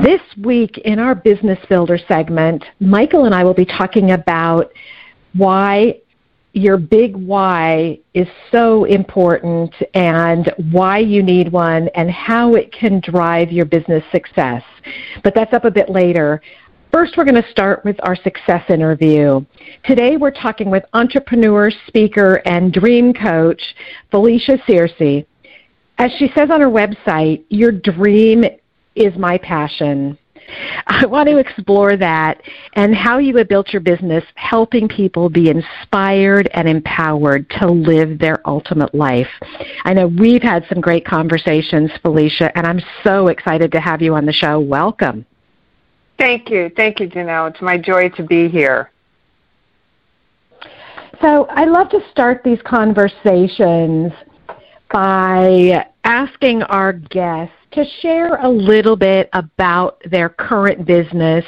This week in our Business Builder segment, Michael and I will be talking about why your big why is so important and why you need one and how it can drive your business success. But that's up a bit later. First, we're going to start with our success interview. Today, we're talking with entrepreneur, speaker, and dream coach Felicia Searcy. As she says on her website, your dream is my passion. I want to explore that and how you have built your business helping people be inspired and empowered to live their ultimate life. I know we've had some great conversations, Felicia, and I'm so excited to have you on the show. Welcome. Thank you. Thank you, Janelle. It's my joy to be here. So I love to start these conversations by asking our guests to share a little bit about their current business,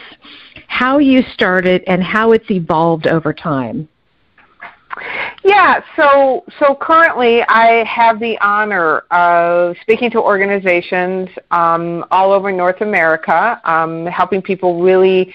how you started, and how it's evolved over time. Yeah, so so currently I have the honor of speaking to organizations um, all over North America, um, helping people really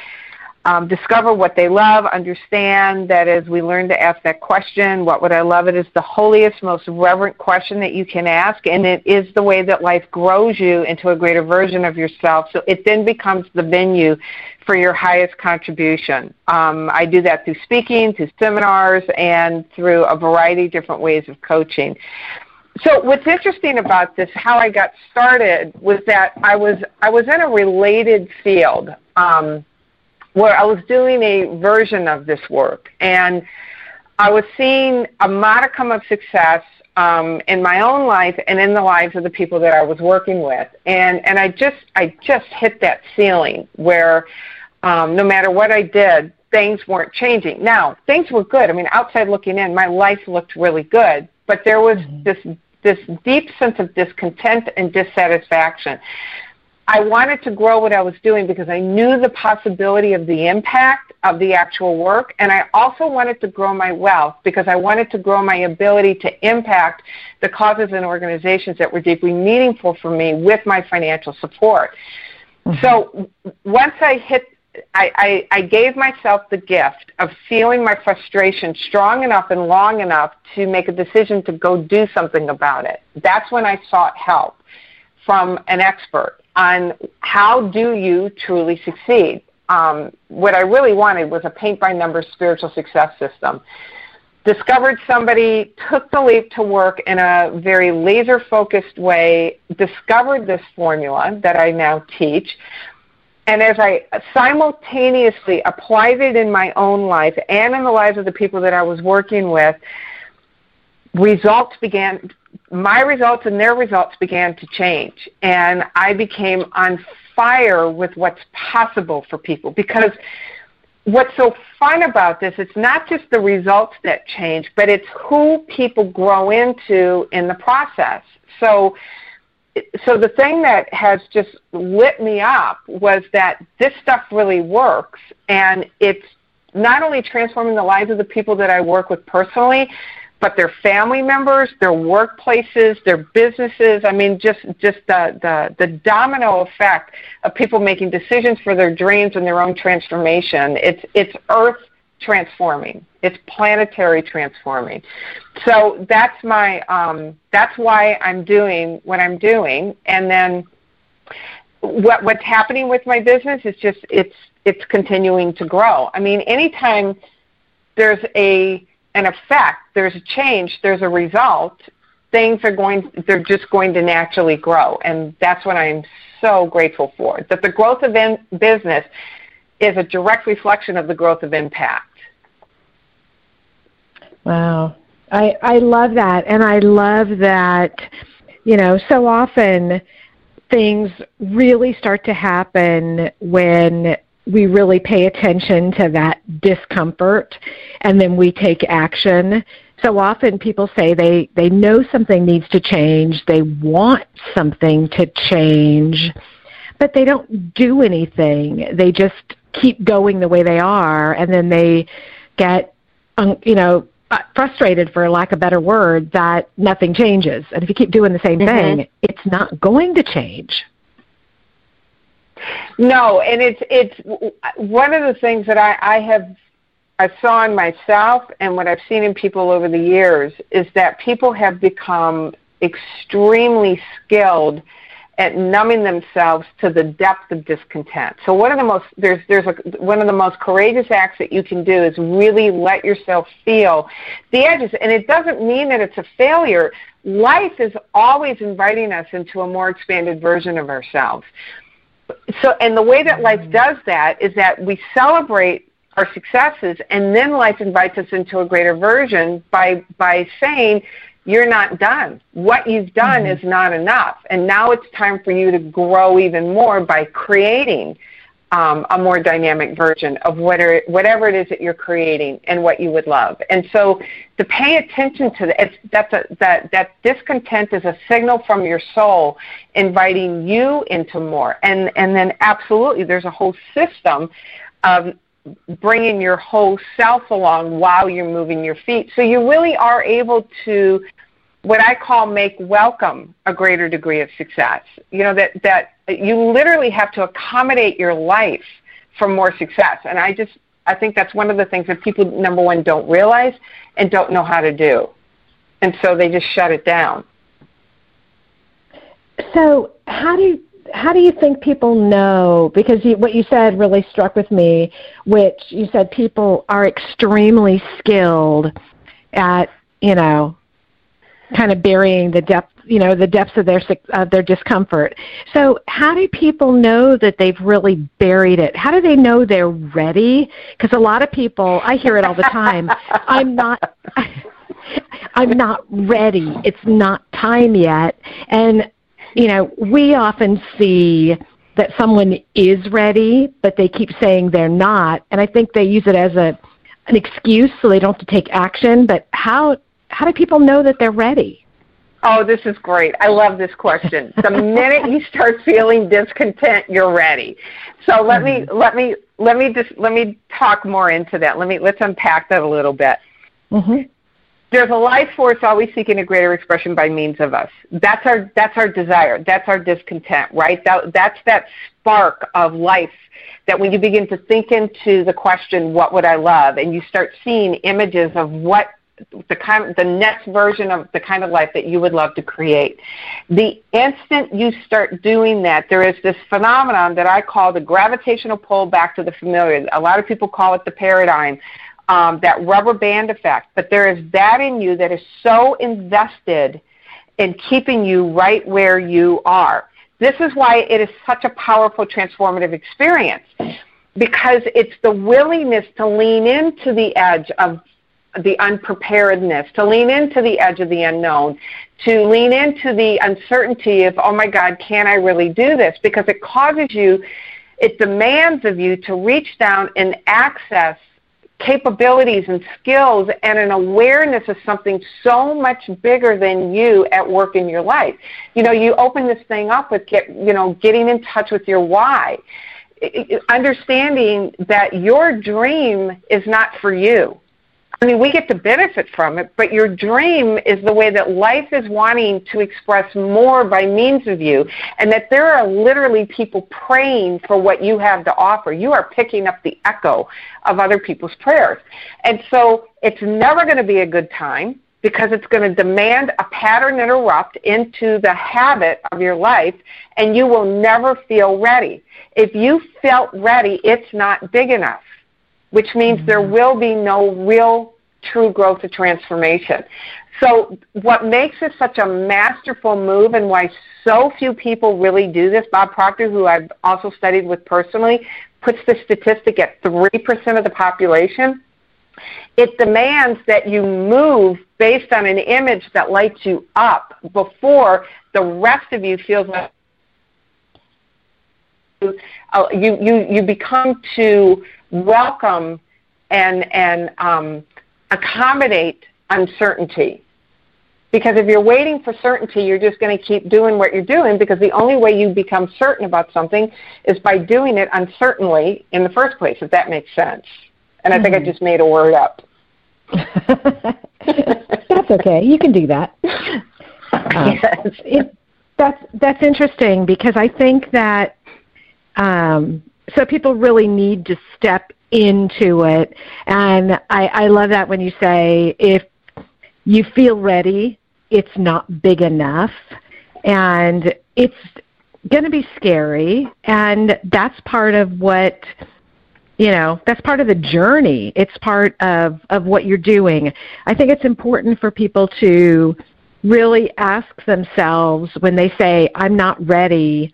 um, discover what they love, understand that as we learn to ask that question, what would I love? It is the holiest, most reverent question that you can ask, and it is the way that life grows you into a greater version of yourself. So it then becomes the venue for your highest contribution. Um, I do that through speaking, through seminars, and through a variety of different ways of coaching. So what's interesting about this, how I got started, was that I was I was in a related field. Um, where I was doing a version of this work, and I was seeing a modicum of success um, in my own life and in the lives of the people that I was working with, and and I just I just hit that ceiling where um, no matter what I did, things weren't changing. Now things were good. I mean, outside looking in, my life looked really good, but there was mm-hmm. this this deep sense of discontent and dissatisfaction. I wanted to grow what I was doing because I knew the possibility of the impact of the actual work, and I also wanted to grow my wealth because I wanted to grow my ability to impact the causes and organizations that were deeply meaningful for me with my financial support. Mm-hmm. So once I hit I, I, I, gave myself the gift of feeling my frustration strong enough and long enough to make a decision to go do something about it. That's when I sought help from an expert on how do you truly succeed. Um, what I really wanted was a paint by numbers spiritual success system. Discovered somebody, took the leap to work in a very laser focused way, discovered this formula that I now teach. And as I simultaneously applied it in my own life and in the lives of the people that I was working with, results began my results and their results began to change and i became on fire with what's possible for people because what's so fun about this it's not just the results that change but it's who people grow into in the process. So so the thing that has just lit me up was that this stuff really works and it's not only transforming the lives of the people that I work with personally, but their family members, their workplaces, their businesses. I mean, just just the the, the domino effect of people making decisions for their dreams and their own transformation. It's it's earth transforming. It's planetary transforming. So that's my um, that's why I'm doing what I'm doing, and then what what's happening with my business is just it's it's continuing to grow. I mean, anytime there's a an effect, there's a change, there's a result, things are going they're just going to naturally grow, and that's what I'm so grateful for. That the growth of in business is a direct reflection of the growth of impact. Wow. I I love that and I love that you know so often things really start to happen when we really pay attention to that discomfort and then we take action. So often people say they, they know something needs to change, they want something to change, but they don't do anything. They just keep going the way they are and then they get, you know, frustrated for lack of a better word that nothing changes. And if you keep doing the same mm-hmm. thing, it's not going to change. No, and it's it's one of the things that I, I have I saw in myself and what I've seen in people over the years is that people have become extremely skilled at numbing themselves to the depth of discontent. So one of the most there's there's a, one of the most courageous acts that you can do is really let yourself feel the edges and it doesn't mean that it's a failure. Life is always inviting us into a more expanded version of ourselves so and the way that life does that is that we celebrate our successes and then life invites us into a greater version by by saying you're not done. What you've done mm-hmm. is not enough. And now it's time for you to grow even more by creating um, a more dynamic version of whatever, whatever it is that you're creating and what you would love. And so to pay attention to that, that's a, that, that discontent is a signal from your soul inviting you into more. And, and then absolutely there's a whole system of bringing your whole self along while you're moving your feet. So you really are able to what I call make welcome a greater degree of success. You know that that you literally have to accommodate your life for more success. And I just I think that's one of the things that people number one don't realize and don't know how to do. And so they just shut it down. So how do you how do you think people know? Because you, what you said really struck with me, which you said people are extremely skilled at, you know, kind of burying the depth, you know, the depths of their of their discomfort. So, how do people know that they've really buried it? How do they know they're ready? Because a lot of people, I hear it all the time. I'm not. I'm not ready. It's not time yet. And you know, we often see that someone is ready, but they keep saying they're not, and I think they use it as a an excuse so they don't have to take action. But how how do people know that they're ready? Oh, this is great. I love this question. The minute you start feeling discontent, you're ready. So let mm-hmm. me let me let me just let me talk more into that. Let me let's unpack that a little bit. Mm-hmm. There's a life force always seeking a greater expression by means of us. That's our that's our desire. That's our discontent, right? That that's that spark of life that when you begin to think into the question, what would I love? And you start seeing images of what the kind the next version of the kind of life that you would love to create. The instant you start doing that, there is this phenomenon that I call the gravitational pull back to the familiar. A lot of people call it the paradigm, um, that rubber band effect. But there is that in you that is so invested in keeping you right where you are. This is why it is such a powerful transformative experience because it's the willingness to lean into the edge of the unpreparedness, to lean into the edge of the unknown, to lean into the uncertainty of, oh my God, can I really do this? Because it causes you, it demands of you to reach down and access capabilities and skills and an awareness of something so much bigger than you at work in your life. You know, you open this thing up with get, you know, getting in touch with your why. Understanding that your dream is not for you I mean, we get to benefit from it, but your dream is the way that life is wanting to express more by means of you, and that there are literally people praying for what you have to offer. You are picking up the echo of other people's prayers. And so it's never going to be a good time because it's going to demand a pattern interrupt into the habit of your life, and you will never feel ready. If you felt ready, it's not big enough which means mm-hmm. there will be no real true growth or transformation. So what makes this such a masterful move and why so few people really do this, Bob Proctor, who I've also studied with personally, puts the statistic at 3% of the population. It demands that you move based on an image that lights you up before the rest of you feels like uh, you, you, you become to welcome and, and um, accommodate uncertainty. Because if you're waiting for certainty, you're just going to keep doing what you're doing because the only way you become certain about something is by doing it uncertainly in the first place, if that makes sense. And I think I hmm. just made a word up. that's okay. You can do that. Uh, yes. It, that's that's interesting because I think that um, so people really need to step into it. And I, I love that when you say if you feel ready, it's not big enough. And it's going to be scary. And that's part of what you know that's part of the journey it's part of of what you're doing i think it's important for people to really ask themselves when they say i'm not ready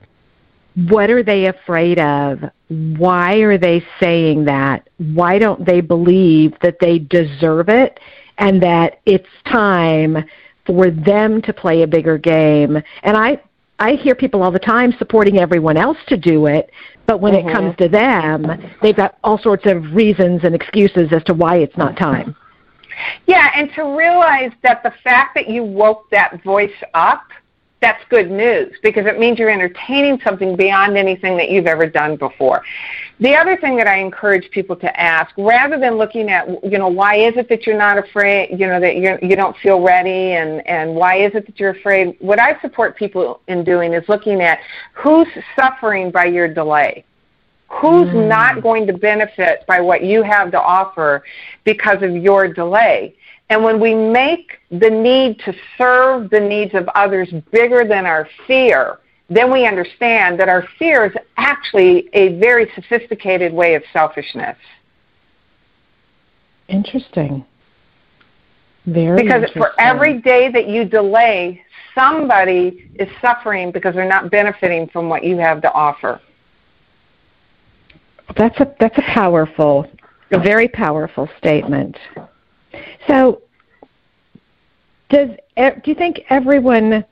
what are they afraid of? Why are they saying that? Why don't they believe that they deserve it and that it's time for them to play a bigger game? And I I hear people all the time supporting everyone else to do it, but when mm-hmm. it comes to them, they've got all sorts of reasons and excuses as to why it's not time. Yeah, and to realize that the fact that you woke that voice up that's good news because it means you're entertaining something beyond anything that you've ever done before. The other thing that I encourage people to ask, rather than looking at, you know, why is it that you're not afraid, you know, that you're, you don't feel ready and, and why is it that you're afraid, what I support people in doing is looking at who's suffering by your delay. Who's mm. not going to benefit by what you have to offer because of your delay? And when we make the need to serve the needs of others bigger than our fear, then we understand that our fear is actually a very sophisticated way of selfishness. Interesting. Very because interesting. for every day that you delay, somebody is suffering because they're not benefiting from what you have to offer. That's a that's a powerful, a very powerful statement. So, does do you think everyone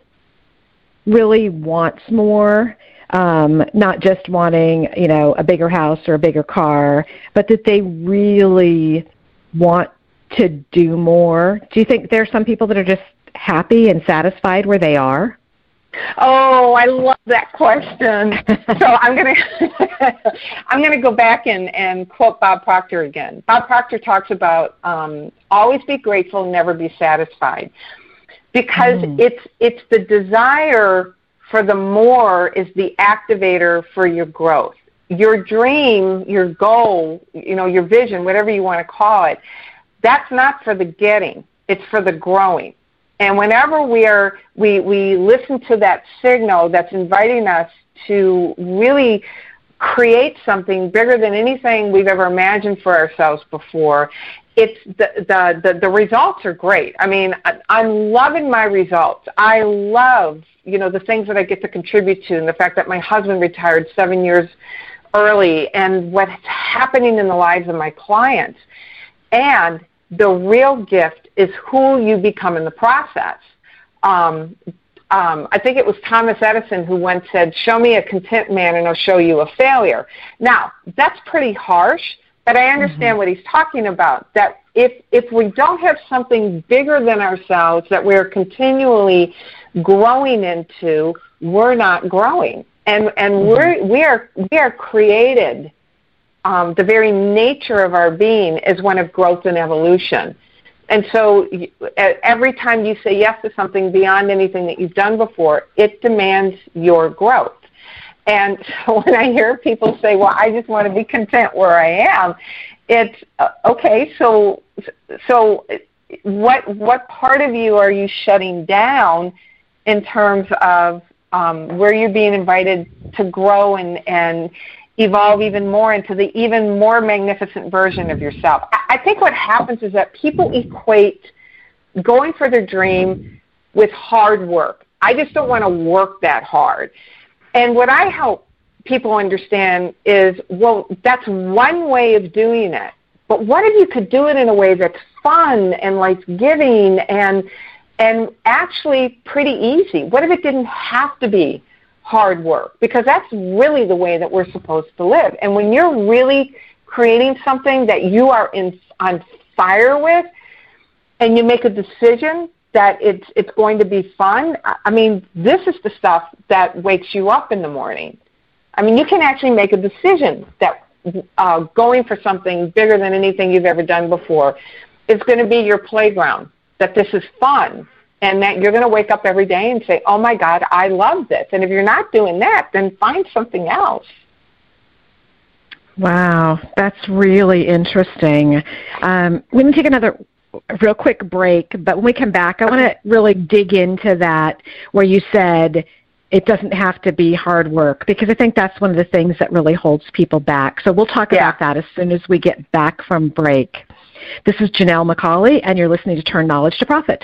really wants more? Um, not just wanting, you know, a bigger house or a bigger car, but that they really want to do more. Do you think there are some people that are just happy and satisfied where they are? Oh, I love that question. so I'm gonna I'm gonna go back and, and quote Bob Proctor again. Bob Proctor talks about um, always be grateful, never be satisfied, because mm. it's it's the desire for the more is the activator for your growth. Your dream, your goal, you know, your vision, whatever you want to call it, that's not for the getting. It's for the growing. And whenever we are we we listen to that signal that's inviting us to really create something bigger than anything we've ever imagined for ourselves before, it's the the the, the results are great. I mean, I, I'm loving my results. I love you know the things that I get to contribute to, and the fact that my husband retired seven years early, and what's happening in the lives of my clients, and the real gift is who you become in the process. Um, um, I think it was Thomas Edison who once said, Show me a content man and I'll show you a failure. Now, that's pretty harsh, but I understand mm-hmm. what he's talking about. That if, if we don't have something bigger than ourselves that we're continually growing into, we're not growing. And, and mm-hmm. we're, we, are, we are created um, the very nature of our being is one of growth and evolution. And so every time you say yes to something beyond anything that you've done before, it demands your growth. And so when I hear people say, "Well, I just want to be content where I am," it's uh, okay. So, so what what part of you are you shutting down in terms of um, where you're being invited to grow and and evolve even more into the even more magnificent version of yourself? I think what happens is that people equate going for their dream with hard work. I just don't want to work that hard. And what I help people understand is, well, that's one way of doing it. But what if you could do it in a way that's fun and life giving and and actually pretty easy? What if it didn't have to be hard work? Because that's really the way that we're supposed to live. And when you're really creating something that you are in on fire with and you make a decision that it's it's going to be fun. I mean, this is the stuff that wakes you up in the morning. I mean, you can actually make a decision that uh, going for something bigger than anything you've ever done before is going to be your playground. That this is fun, and that you're going to wake up every day and say, "Oh my God, I love this." And if you're not doing that, then find something else. Wow, that's really interesting. Um, we can take another real quick break, but when we come back, I want to really dig into that where you said it doesn't have to be hard work because I think that's one of the things that really holds people back. So we'll talk yeah. about that as soon as we get back from break. This is Janelle McCauley, and you're listening to Turn Knowledge to Profit.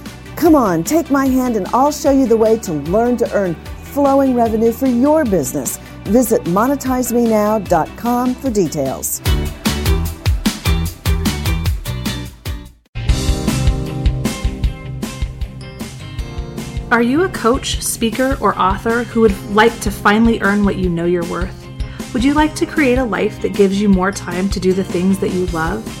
Come on, take my hand and I'll show you the way to learn to earn flowing revenue for your business. Visit monetizemenow.com for details. Are you a coach, speaker, or author who would like to finally earn what you know you're worth? Would you like to create a life that gives you more time to do the things that you love?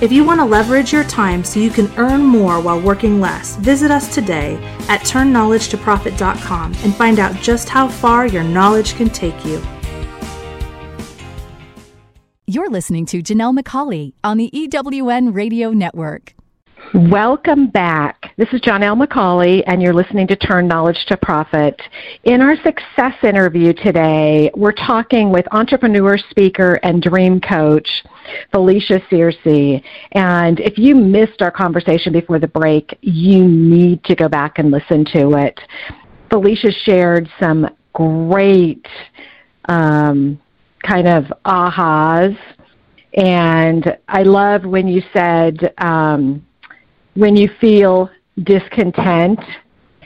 If you want to leverage your time so you can earn more while working less, visit us today at turnknowledgetoprofit.com and find out just how far your knowledge can take you. You're listening to Janelle McCauley on the EWN Radio Network. Welcome back. This is Janelle McCauley, and you're listening to Turn Knowledge to Profit. In our success interview today, we're talking with entrepreneur, speaker, and dream coach, Felicia Searcy. And if you missed our conversation before the break, you need to go back and listen to it. Felicia shared some great um, kind of ahas. And I love when you said, um, when you feel discontent,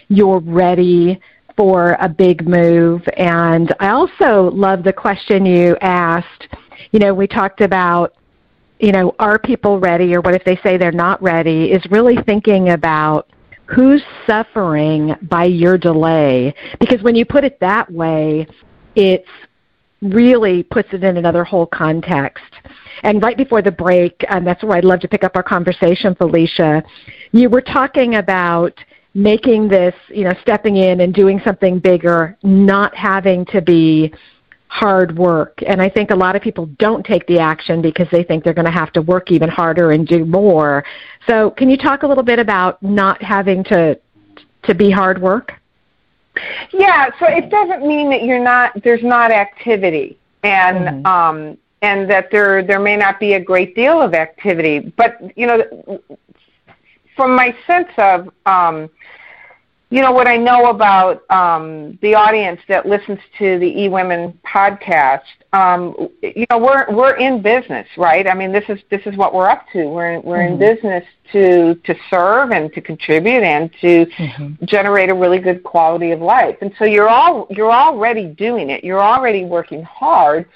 you're ready for a big move. And I also love the question you asked. You know, we talked about, you know, are people ready or what if they say they're not ready, is really thinking about who's suffering by your delay. Because when you put it that way, it's really puts it in another whole context. And right before the break, and that's where I'd love to pick up our conversation, Felicia, you were talking about making this, you know, stepping in and doing something bigger, not having to be hard work. And I think a lot of people don't take the action because they think they're going to have to work even harder and do more. So, can you talk a little bit about not having to to be hard work? Yeah, so it doesn't mean that you're not there's not activity and mm-hmm. um and that there there may not be a great deal of activity, but you know from my sense of um you know what I know about um, the audience that listens to the E Women podcast. Um, you know, we're we're in business, right? I mean, this is this is what we're up to. We're we're mm-hmm. in business to to serve and to contribute and to mm-hmm. generate a really good quality of life. And so you're all you're already doing it. You're already working hard.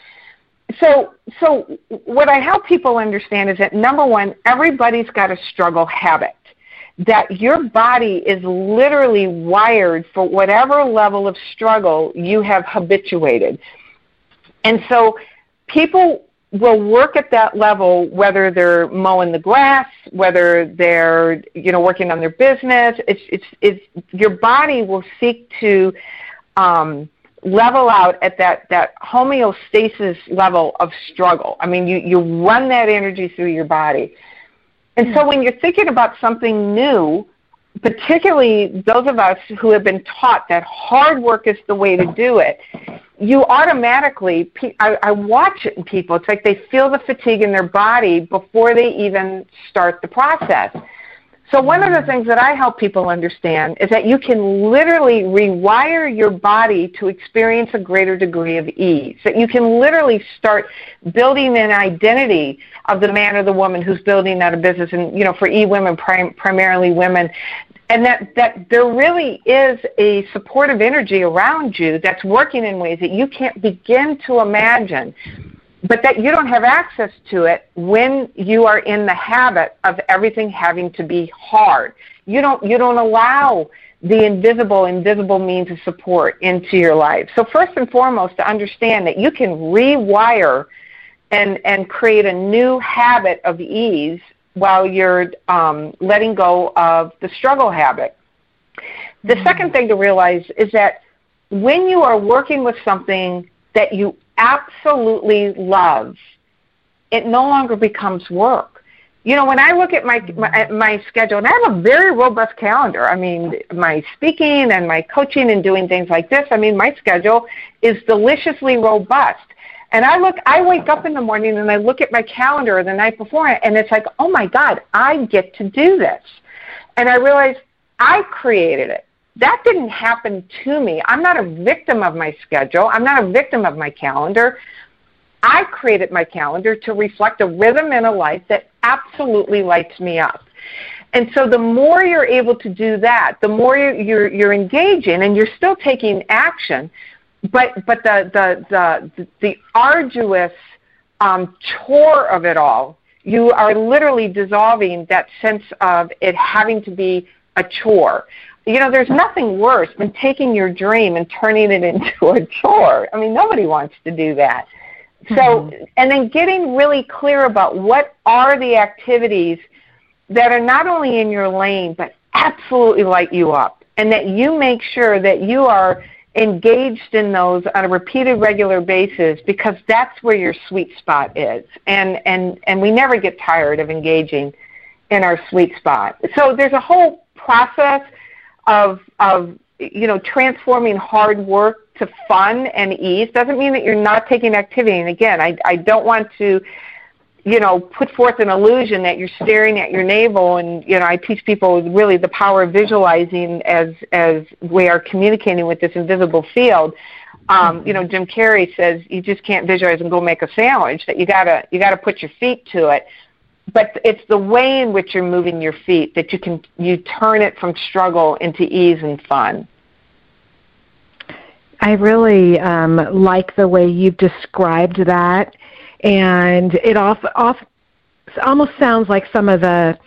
So so what I help people understand is that number one, everybody's got a struggle habit that your body is literally wired for whatever level of struggle you have habituated. And so people will work at that level whether they're mowing the grass, whether they're, you know, working on their business. It's it's it's your body will seek to um level out at that, that homeostasis level of struggle. I mean, you, you run that energy through your body. And so when you're thinking about something new, particularly those of us who have been taught that hard work is the way to do it, you automatically, I, I watch it in people, it's like they feel the fatigue in their body before they even start the process. So one of the things that I help people understand is that you can literally rewire your body to experience a greater degree of ease. That you can literally start building an identity of the man or the woman who's building out a business, and you know, for e women, prim- primarily women, and that that there really is a supportive energy around you that's working in ways that you can't begin to imagine but that you don't have access to it when you are in the habit of everything having to be hard. You don't you don't allow the invisible invisible means of support into your life. So first and foremost to understand that you can rewire and and create a new habit of ease while you're um, letting go of the struggle habit. The mm-hmm. second thing to realize is that when you are working with something that you absolutely love, it no longer becomes work. You know, when I look at my, my my schedule, and I have a very robust calendar. I mean, my speaking and my coaching and doing things like this. I mean, my schedule is deliciously robust. And I look, I wake up in the morning and I look at my calendar the night before, and it's like, oh my God, I get to do this. And I realize I created it that didn't happen to me. I'm not a victim of my schedule. I'm not a victim of my calendar. I created my calendar to reflect a rhythm in a life that absolutely lights me up. And so the more you're able to do that, the more you're, you're, you're engaging and you're still taking action, but, but the, the, the, the arduous um, chore of it all, you are literally dissolving that sense of it having to be a chore you know, there's nothing worse than taking your dream and turning it into a chore. I mean, nobody wants to do that. So, mm-hmm. and then getting really clear about what are the activities that are not only in your lane, but absolutely light you up. And that you make sure that you are engaged in those on a repeated regular basis because that's where your sweet spot is. And, and, and we never get tired of engaging in our sweet spot. So there's a whole process of of you know transforming hard work to fun and ease doesn't mean that you're not taking activity. And again, I I don't want to you know put forth an illusion that you're staring at your navel and you know I teach people really the power of visualizing as as we are communicating with this invisible field. Um, you know, Jim Carrey says you just can't visualize and go make a sandwich. That you gotta you gotta put your feet to it but it's the way in which you're moving your feet that you can you turn it from struggle into ease and fun. I really um, like the way you've described that, and it off, off, almost sounds like some of the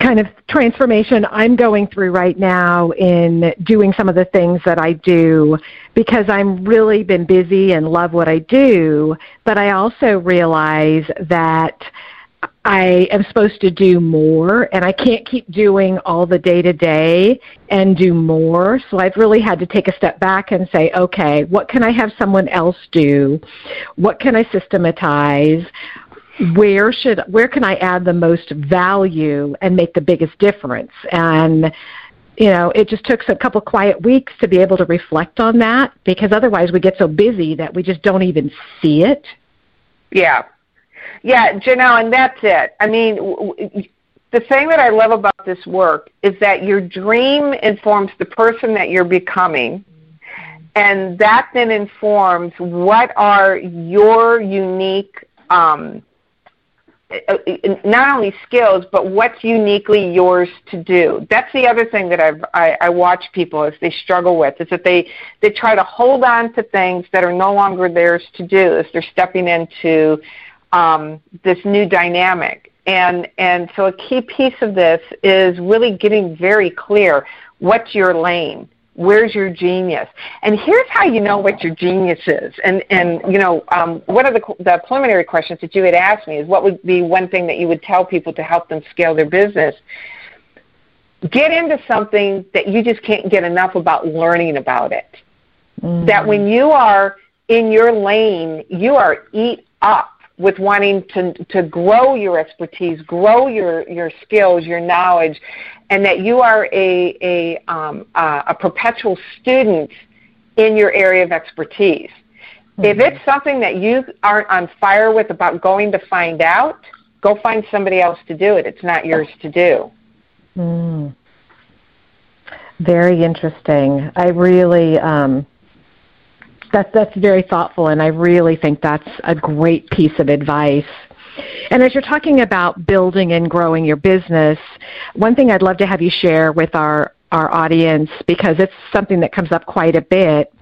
kind of transformation I'm going through right now in doing some of the things that I do. Because I'm really been busy and love what I do, but I also realize that I am supposed to do more and I can't keep doing all the day to day and do more. So I've really had to take a step back and say, okay, what can I have someone else do? What can I systematize? Where should where can I add the most value and make the biggest difference? And you know, it just took a couple quiet weeks to be able to reflect on that because otherwise we get so busy that we just don't even see it. Yeah. Yeah, Janelle, and that's it. I mean, the thing that I love about this work is that your dream informs the person that you're becoming, and that then informs what are your unique um, uh, uh, not only skills, but what's uniquely yours to do. That's the other thing that I've, I, I watch people as they struggle with is that they they try to hold on to things that are no longer theirs to do as they're stepping into um, this new dynamic. And and so a key piece of this is really getting very clear what's your lane where's your genius? And here's how you know what your genius is. And and you know um, one of the, the preliminary questions that you had asked me is what would be one thing that you would tell people to help them scale their business? Get into something that you just can't get enough about learning about it. Mm. that when you are in your lane you are eat up with wanting to to grow your expertise, grow your your skills, your knowledge, and that you are a a um, uh, a perpetual student in your area of expertise. Mm-hmm. If it's something that you aren't on fire with about going to find out, go find somebody else to do it. It's not yours to do. Mm. Very interesting. I really um, that's that's very thoughtful, and I really think that's a great piece of advice. And as you're talking about building and growing your business, one thing I'd love to have you share with our our audience because it's something that comes up quite a bit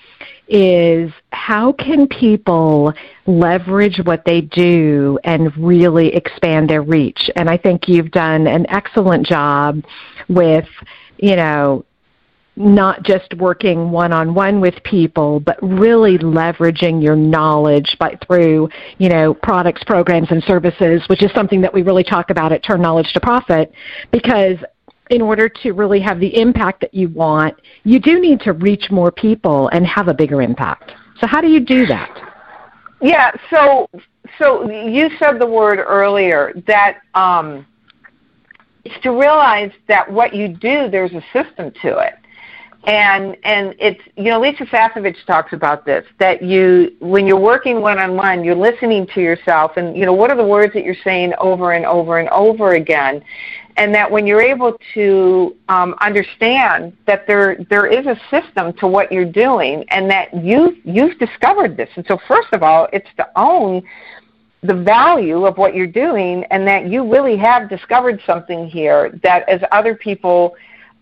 is how can people leverage what they do and really expand their reach? And I think you've done an excellent job with, you know, not just working one on one with people, but really leveraging your knowledge by through, you know, products, programs and services, which is something that we really talk about at Turn Knowledge to Profit because in order to really have the impact that you want, you do need to reach more people and have a bigger impact. So how do you do that? Yeah, so so you said the word earlier that um, it's to realize that what you do, there's a system to it and and it's you know Lisa Sasevich talks about this that you when you're working one on one you're listening to yourself. And you know what are the words that you're saying over and over and over again? And that when you're able to um, understand that there there is a system to what you're doing and that you you've discovered this. And so first of all it's to own the value of what you're doing and that you really have discovered something here that as other people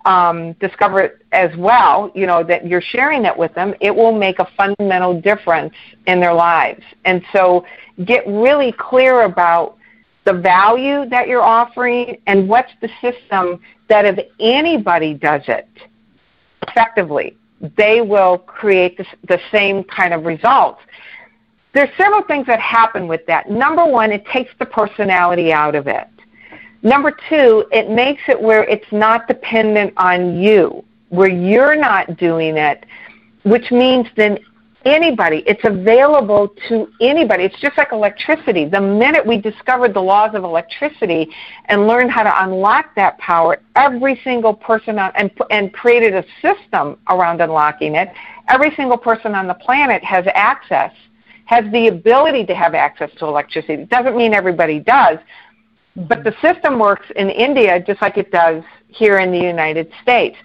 um, discover it as well, you know, that you're sharing it with them, it will make a fundamental difference in their lives. And so get really clear about the value that you're offering and what's the system that if anybody does it effectively, they will create the, the same kind of results. There's several things that happen with that. Number one, it takes the personality out of it. Number two, it makes it where it's not dependent on you, where you're not doing it, which means then anybody, it's available to anybody. It's just like electricity. The minute we discovered the laws of electricity and learned how to unlock that power, every single person on, and, and created a system around unlocking it, every single person on the planet has access, has the ability to have access to electricity. It doesn't mean everybody does, but mm-hmm. the system works in India just like it does here in the United States.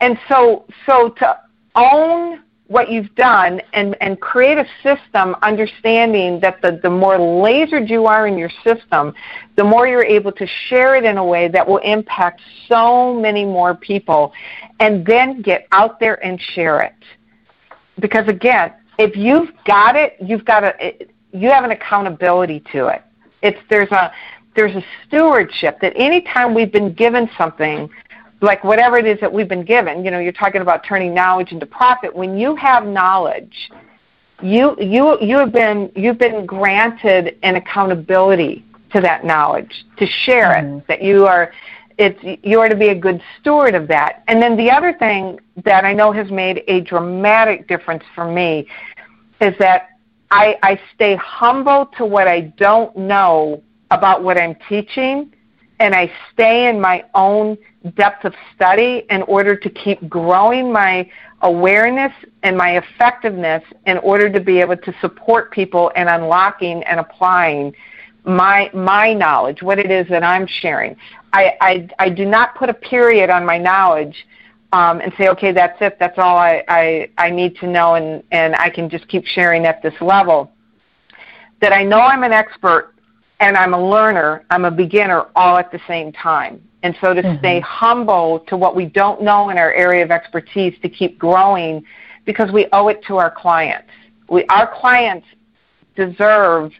And so, so to own what you've done and, and create a system understanding that the, the more lasered you are in your system, the more you're able to share it in a way that will impact so many more people and then get out there and share it. Because again, if you've got it, you've got a, you have an accountability to it. It's, there's a, there's a stewardship that anytime we've been given something, like whatever it is that we've been given, you know, you're talking about turning knowledge into profit. When you have knowledge, you you you have been you've been granted an accountability to that knowledge, to share mm-hmm. it, that you are it's you are to be a good steward of that. And then the other thing that I know has made a dramatic difference for me is that I, I stay humble to what I don't know about what I'm teaching, and I stay in my own depth of study in order to keep growing my awareness and my effectiveness in order to be able to support people in unlocking and applying my my knowledge, what it is that I'm sharing. I, I, I do not put a period on my knowledge um, and say, okay, that's it, that's all I, I, I need to know, and, and I can just keep sharing at this level. That I know I'm an expert and I'm a learner, I'm a beginner all at the same time. And so to mm-hmm. stay humble to what we don't know in our area of expertise to keep growing because we owe it to our clients. We, our clients deserve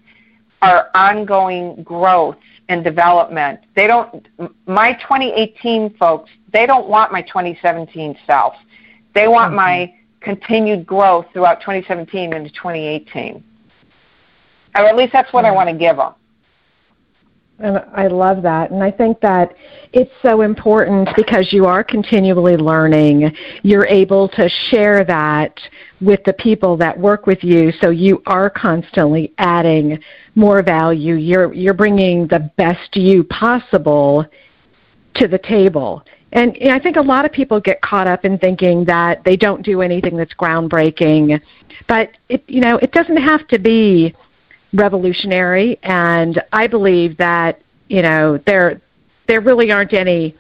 our ongoing growth and development. They don't, my 2018 folks, they don't want my 2017 self. They want mm-hmm. my continued growth throughout 2017 into 2018. Or at least that's what mm-hmm. I want to give them. And I love that. And I think that it's so important because you are continually learning. You're able to share that with the people that work with you so you are constantly adding more value. You're you're bringing the best you possible to the table. And I think a lot of people get caught up in thinking that they don't do anything that's groundbreaking, but it you know, it doesn't have to be revolutionary, and I believe that you know there there really aren't any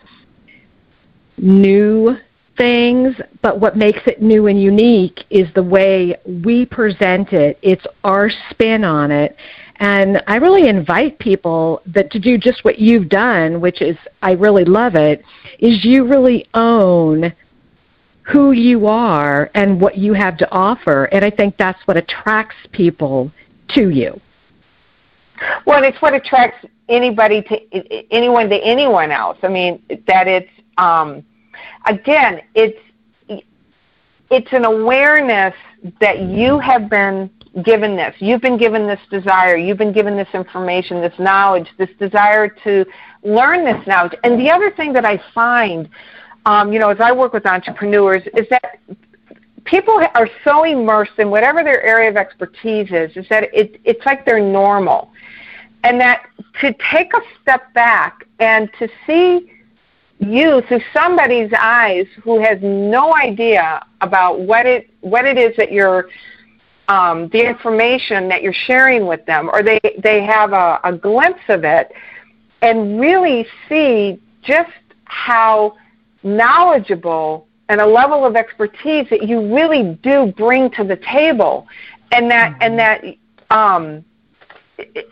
new things, but what makes it new and unique is the way we present it. It's our spin on it. And I really invite people that to do just what you've done, which is I really love it, is you really own who you are and what you have to offer. And I think that's what attracts people to you. Well, it's what attracts anybody to anyone to anyone else. I mean, that it's um, again, it's it's an awareness that you have been given this. You've been given this desire. You've been given this information, this knowledge, this desire to learn this knowledge. And the other thing that I find, um, you know, as I work with entrepreneurs, is that people are so immersed in whatever their area of expertise is, is that it, it's like they're normal. And that to take a step back and to see you through somebody's eyes who has no idea about what it what it is that you're um, the information that you're sharing with them, or they they have a, a glimpse of it, and really see just how knowledgeable and a level of expertise that you really do bring to the table, and that mm-hmm. and that um,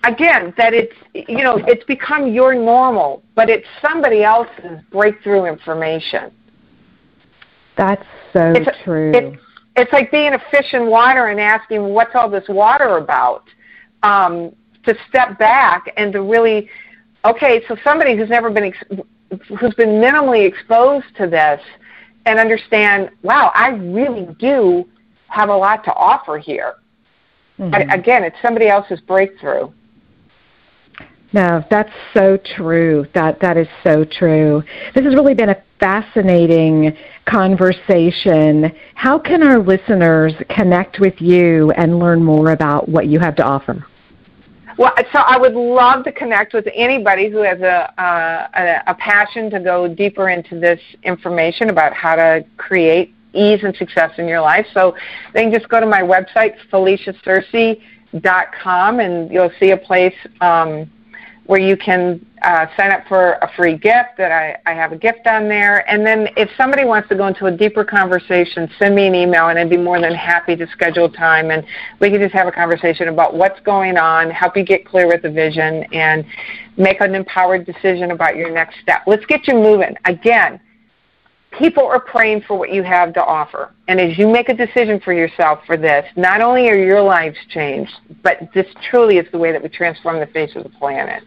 again that it's you know it's become your normal but it's somebody else's breakthrough information. That's so it's, true. it's, it's like being a fish in water and asking what's all this water about um, to step back and to really okay so somebody who's never been ex- who's been minimally exposed to this and understand wow i really do have a lot to offer here Mm-hmm. Again, it's somebody else's breakthrough. No, that's so true. That that is so true. This has really been a fascinating conversation. How can our listeners connect with you and learn more about what you have to offer? Well, so I would love to connect with anybody who has a, uh, a, a passion to go deeper into this information about how to create ease and success in your life. So they can just go to my website, FeliciaSearcy.com, and you'll see a place um, where you can uh, sign up for a free gift that I, I have a gift on there. And then if somebody wants to go into a deeper conversation, send me an email and I'd be more than happy to schedule time and we can just have a conversation about what's going on, help you get clear with the vision and make an empowered decision about your next step. Let's get you moving. Again, people are praying for what you have to offer. And as you make a decision for yourself for this, not only are your lives changed, but this truly is the way that we transform the face of the planet.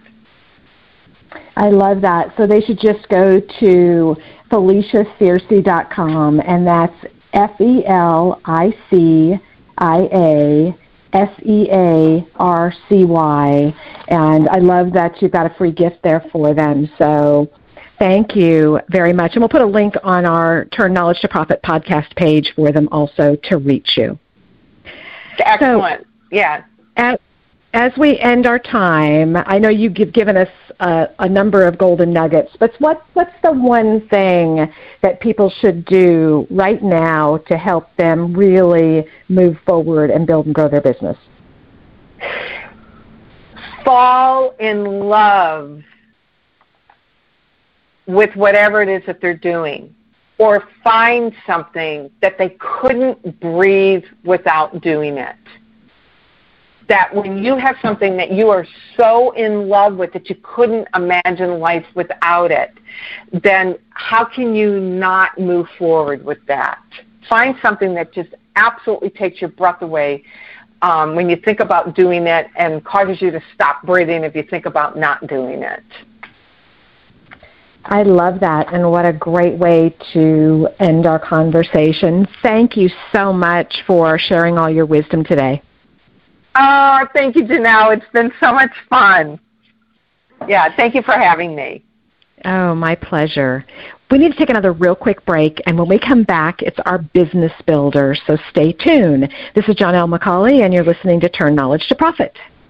I love that. So they should just go to FeliciaSearcy.com, and that's F E L I C I A S E A R C Y. And I love that you've got a free gift there for them. So thank you very much. And we'll put a link on our Turn Knowledge to Profit podcast page for them also to reach you. Excellent. So, yeah. At, as we end our time, I know you've given us a, a, number of golden nuggets, but what, what's the one thing that people should do right now to help them really move forward and build and grow their business? Fall in love with whatever it is that they're doing, or find something that they couldn't breathe without doing it that when you have something that you are so in love with that you couldn't imagine life without it, then how can you not move forward with that? Find something that just absolutely takes your breath away um, when you think about doing it and causes you to stop breathing if you think about not doing it. I love that, and what a great way to end our conversation. Thank you so much for sharing all your wisdom today. Oh, thank you, Janelle. It's been so much fun. Yeah, thank you for having me. Oh, my pleasure. We need to take another real quick break, and when we come back, it's our business builder, so stay tuned. This is Janelle McCauley, and you're listening to Turn Knowledge to Profit.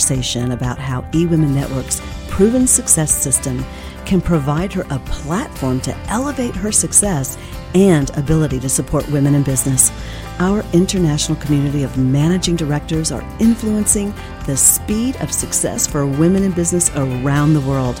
conversation about how eWomen Network's proven success system can provide her a platform to elevate her success and ability to support women in business. Our international community of managing directors are influencing the speed of success for women in business around the world.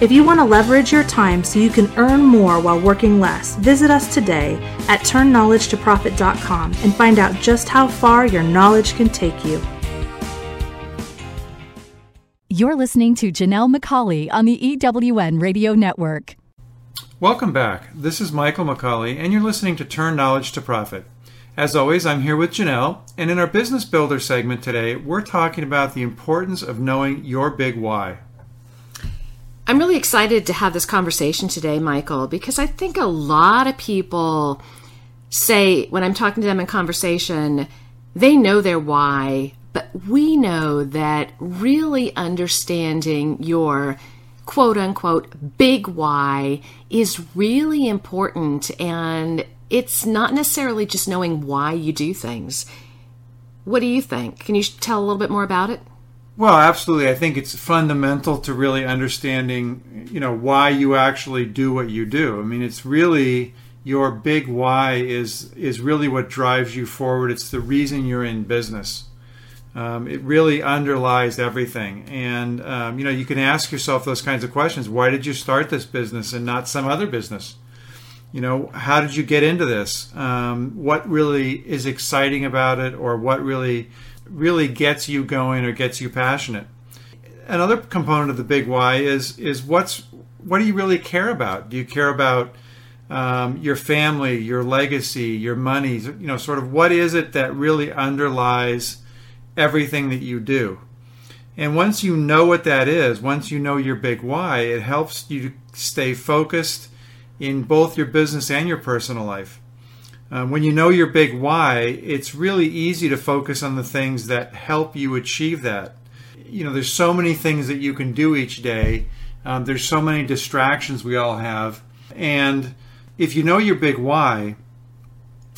If you want to leverage your time so you can earn more while working less, visit us today at turnknowledgetoprofit.com and find out just how far your knowledge can take you. You're listening to Janelle McCauley on the EWN Radio Network. Welcome back. This is Michael McCauley, and you're listening to Turn Knowledge to Profit. As always, I'm here with Janelle, and in our Business Builder segment today, we're talking about the importance of knowing your big why. I'm really excited to have this conversation today, Michael, because I think a lot of people say when I'm talking to them in conversation, they know their why, but we know that really understanding your quote unquote big why is really important and it's not necessarily just knowing why you do things. What do you think? Can you tell a little bit more about it? Well, absolutely. I think it's fundamental to really understanding, you know, why you actually do what you do. I mean, it's really your big why is is really what drives you forward. It's the reason you're in business. Um, it really underlies everything, and um, you know, you can ask yourself those kinds of questions. Why did you start this business and not some other business? You know, how did you get into this? Um, what really is exciting about it, or what really really gets you going or gets you passionate. Another component of the big why is is what's what do you really care about? Do you care about um, your family, your legacy, your money? You know, sort of what is it that really underlies everything that you do? And once you know what that is, once you know your big why, it helps you stay focused in both your business and your personal life. Um, when you know your big why, it's really easy to focus on the things that help you achieve that. You know, there's so many things that you can do each day. Um, there's so many distractions we all have. And if you know your big why,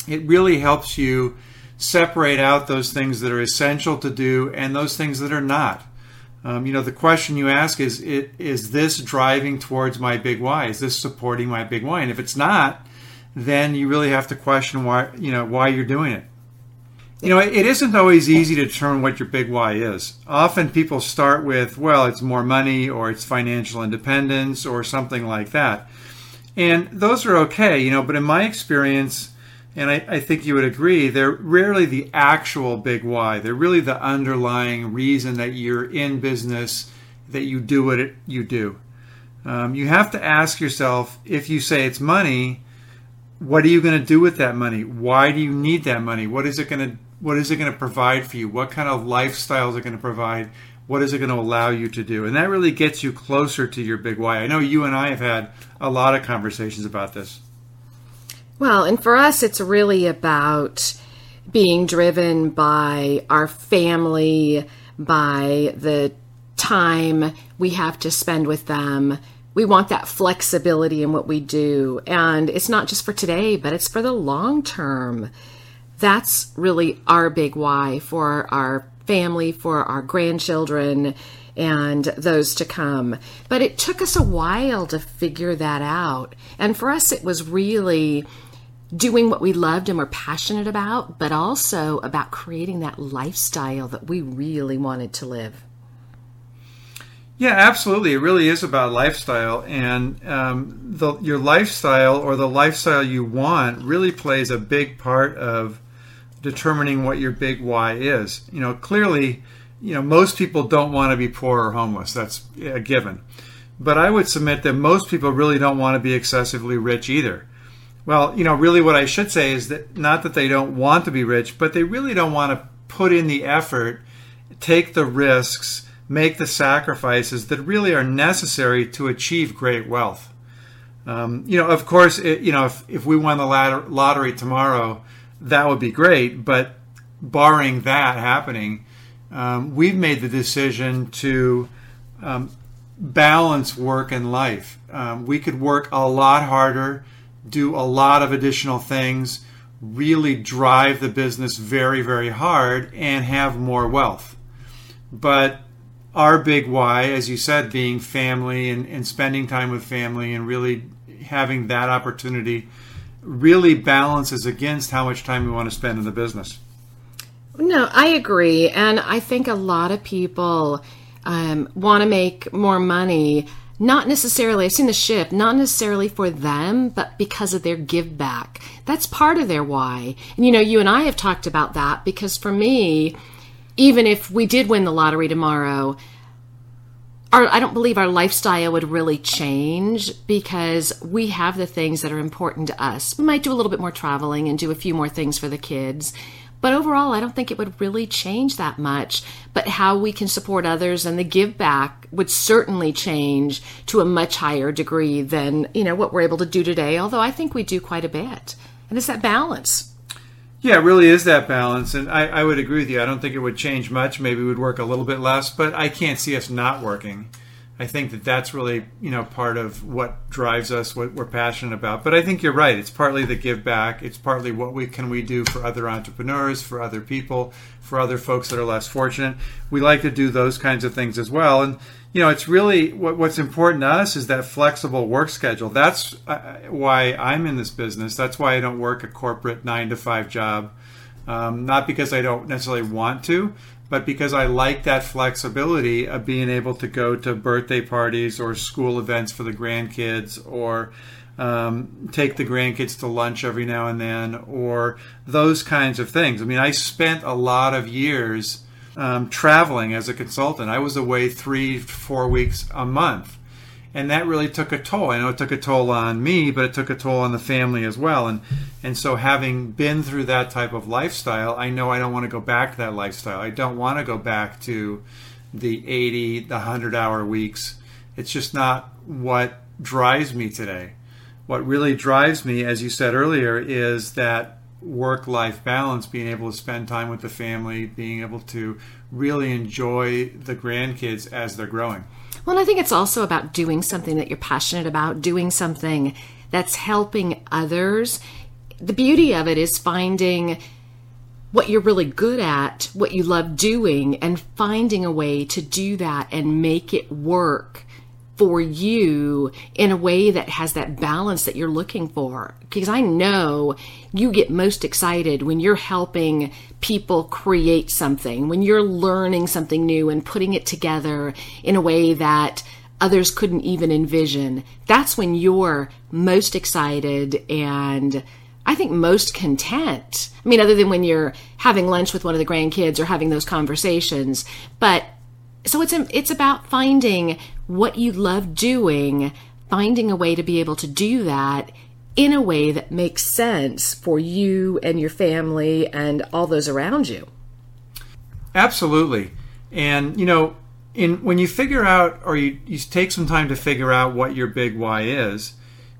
it really helps you separate out those things that are essential to do and those things that are not. Um, you know, the question you ask is, it, is this driving towards my big why? Is this supporting my big why? And if it's not, then you really have to question why, you know, why you're doing it. You know, it isn't always easy to determine what your big why is. Often people start with, well, it's more money or it's financial independence or something like that. And those are okay, you know, but in my experience, and I, I, think you would agree, they're rarely the actual big why. They're really the underlying reason that you're in business, that you do what it, you do. Um, you have to ask yourself if you say it's money, what are you going to do with that money? Why do you need that money? What is it going to what is it going to provide for you? What kind of lifestyle is it going to provide? What is it going to allow you to do? And that really gets you closer to your big why. I know you and I have had a lot of conversations about this. Well, and for us, it's really about being driven by our family, by the time we have to spend with them. We want that flexibility in what we do. And it's not just for today, but it's for the long term. That's really our big why for our family, for our grandchildren, and those to come. But it took us a while to figure that out. And for us, it was really doing what we loved and were passionate about, but also about creating that lifestyle that we really wanted to live. Yeah, absolutely. It really is about lifestyle, and um, the, your lifestyle or the lifestyle you want really plays a big part of determining what your big why is. You know, clearly, you know, most people don't want to be poor or homeless. That's a given. But I would submit that most people really don't want to be excessively rich either. Well, you know, really what I should say is that not that they don't want to be rich, but they really don't want to put in the effort, take the risks, make the sacrifices that really are necessary to achieve great wealth. Um, you know, of course, it, you know, if, if we won the lottery tomorrow, that would be great. But barring that happening, um, we've made the decision to um, balance work and life. Um, we could work a lot harder do a lot of additional things, really drive the business very, very hard, and have more wealth. But our big why, as you said, being family and, and spending time with family and really having that opportunity really balances against how much time we want to spend in the business. No, I agree. And I think a lot of people um, want to make more money not necessarily, I've seen the shift, not necessarily for them, but because of their give back. That's part of their why. And you know, you and I have talked about that because for me, even if we did win the lottery tomorrow, our, I don't believe our lifestyle would really change because we have the things that are important to us. We might do a little bit more traveling and do a few more things for the kids, but overall, I don't think it would really change that much. But how we can support others and the give back would certainly change to a much higher degree than, you know, what we're able to do today. Although I think we do quite a bit. And it's that balance. Yeah, it really is that balance. And I, I would agree with you. I don't think it would change much. Maybe we'd work a little bit less, but I can't see us not working. I think that that's really you know part of what drives us, what we're passionate about. But I think you're right. It's partly the give back. It's partly what we can we do for other entrepreneurs, for other people, for other folks that are less fortunate. We like to do those kinds of things as well. And you know, it's really what, what's important to us is that flexible work schedule. That's uh, why I'm in this business. That's why I don't work a corporate nine to five job. Um, not because I don't necessarily want to, but because I like that flexibility of being able to go to birthday parties or school events for the grandkids or um, take the grandkids to lunch every now and then or those kinds of things. I mean, I spent a lot of years um, traveling as a consultant. I was away three, four weeks a month and that really took a toll. I know it took a toll on me, but it took a toll on the family as well. And and so having been through that type of lifestyle, I know I don't want to go back to that lifestyle. I don't want to go back to the 80, the 100 hour weeks. It's just not what drives me today. what really drives me, as you said earlier, is that work life balance, being able to spend time with the family, being able to really enjoy the grandkids as they're growing. Well, I think it's also about doing something that you're passionate about, doing something that's helping others. The beauty of it is finding what you're really good at, what you love doing, and finding a way to do that and make it work for you in a way that has that balance that you're looking for. Because I know you get most excited when you're helping people create something, when you're learning something new and putting it together in a way that others couldn't even envision. That's when you're most excited and I think most content. I mean, other than when you're having lunch with one of the grandkids or having those conversations, but so it's it's about finding what you love doing, finding a way to be able to do that in a way that makes sense for you and your family and all those around you. Absolutely. And you know, in when you figure out or you, you take some time to figure out what your big why is,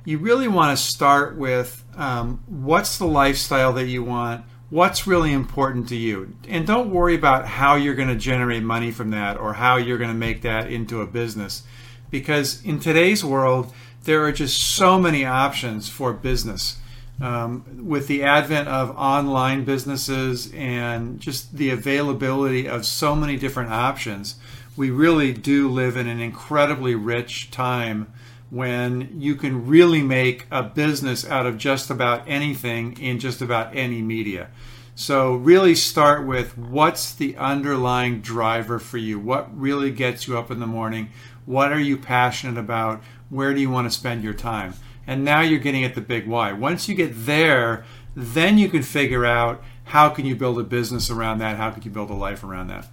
you really want to start with um, what's the lifestyle that you want what's really important to you. And don't worry about how you're going to generate money from that or how you're going to make that into a business. Because in today's world, there are just so many options for business. Um, with the advent of online businesses and just the availability of so many different options, we really do live in an incredibly rich time when you can really make a business out of just about anything in just about any media. So, really start with what's the underlying driver for you? What really gets you up in the morning? What are you passionate about? Where do you want to spend your time? And now you're getting at the big why. Once you get there, then you can figure out how can you build a business around that? How can you build a life around that?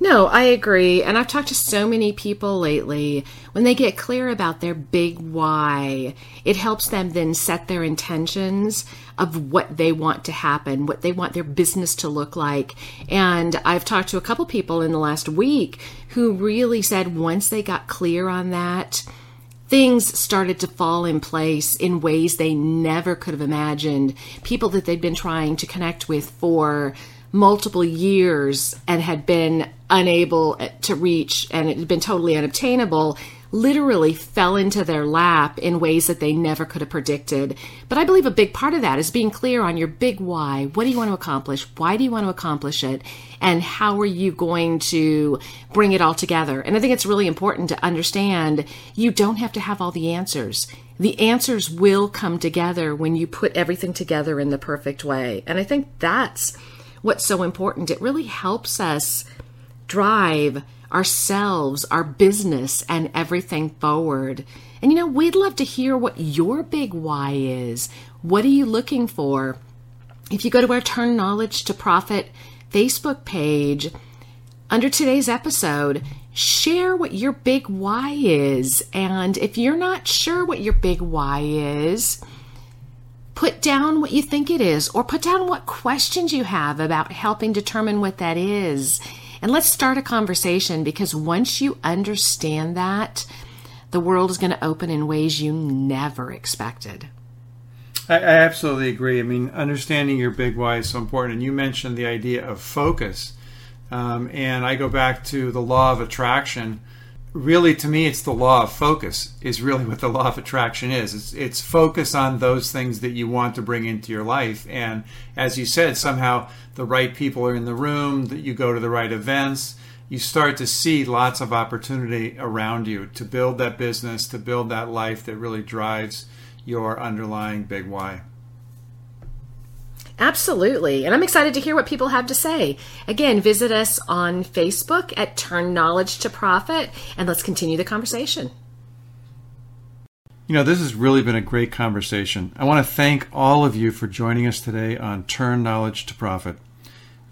No, I agree. And I've talked to so many people lately. When they get clear about their big why, it helps them then set their intentions of what they want to happen, what they want their business to look like. And I've talked to a couple people in the last week who really said once they got clear on that, things started to fall in place in ways they never could have imagined. People that they'd been trying to connect with for multiple years and had been unable to reach and it had been totally unobtainable literally fell into their lap in ways that they never could have predicted. But I believe a big part of that is being clear on your big why. What do you want to accomplish? Why do you want to accomplish it? And how are you going to bring it all together? And I think it's really important to understand you don't have to have all the answers. The answers will come together when you put everything together in the perfect way. And I think that's what's so important. It really helps us drive ourselves, our business, and everything forward. And you know, we'd love to hear what your big why is. What are you looking for? If you go to our Turn Knowledge to Profit Facebook page, under today's episode, share what your big why is. And if you're not sure what your big why is, put down what you think it is, or put down what questions you have about helping determine what that is. And let's start a conversation because once you understand that, the world is going to open in ways you never expected. I, I absolutely agree. I mean, understanding your big why is so important. And you mentioned the idea of focus. Um, and I go back to the law of attraction really to me it's the law of focus is really what the law of attraction is. It's it's focus on those things that you want to bring into your life. And as you said somehow the right people are in the room that you go to the right events you start to see lots of opportunity around you to build that business to build that life that really drives your underlying big why Absolutely. And I'm excited to hear what people have to say. Again, visit us on Facebook at Turn Knowledge to Profit and let's continue the conversation. You know, this has really been a great conversation. I want to thank all of you for joining us today on Turn Knowledge to Profit.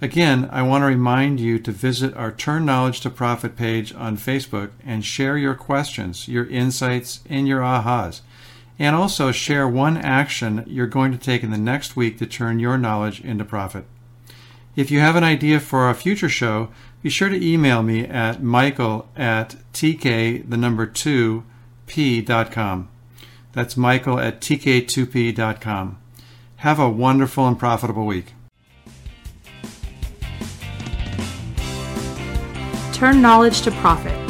Again, I want to remind you to visit our Turn Knowledge to Profit page on Facebook and share your questions, your insights, and your ahas and also share one action you're going to take in the next week to turn your knowledge into profit. If you have an idea for a future show, be sure to email me at michael at tk, the number two, p.com. That's Michael at tk2p.com. Have a wonderful and profitable week. Turn knowledge to profit,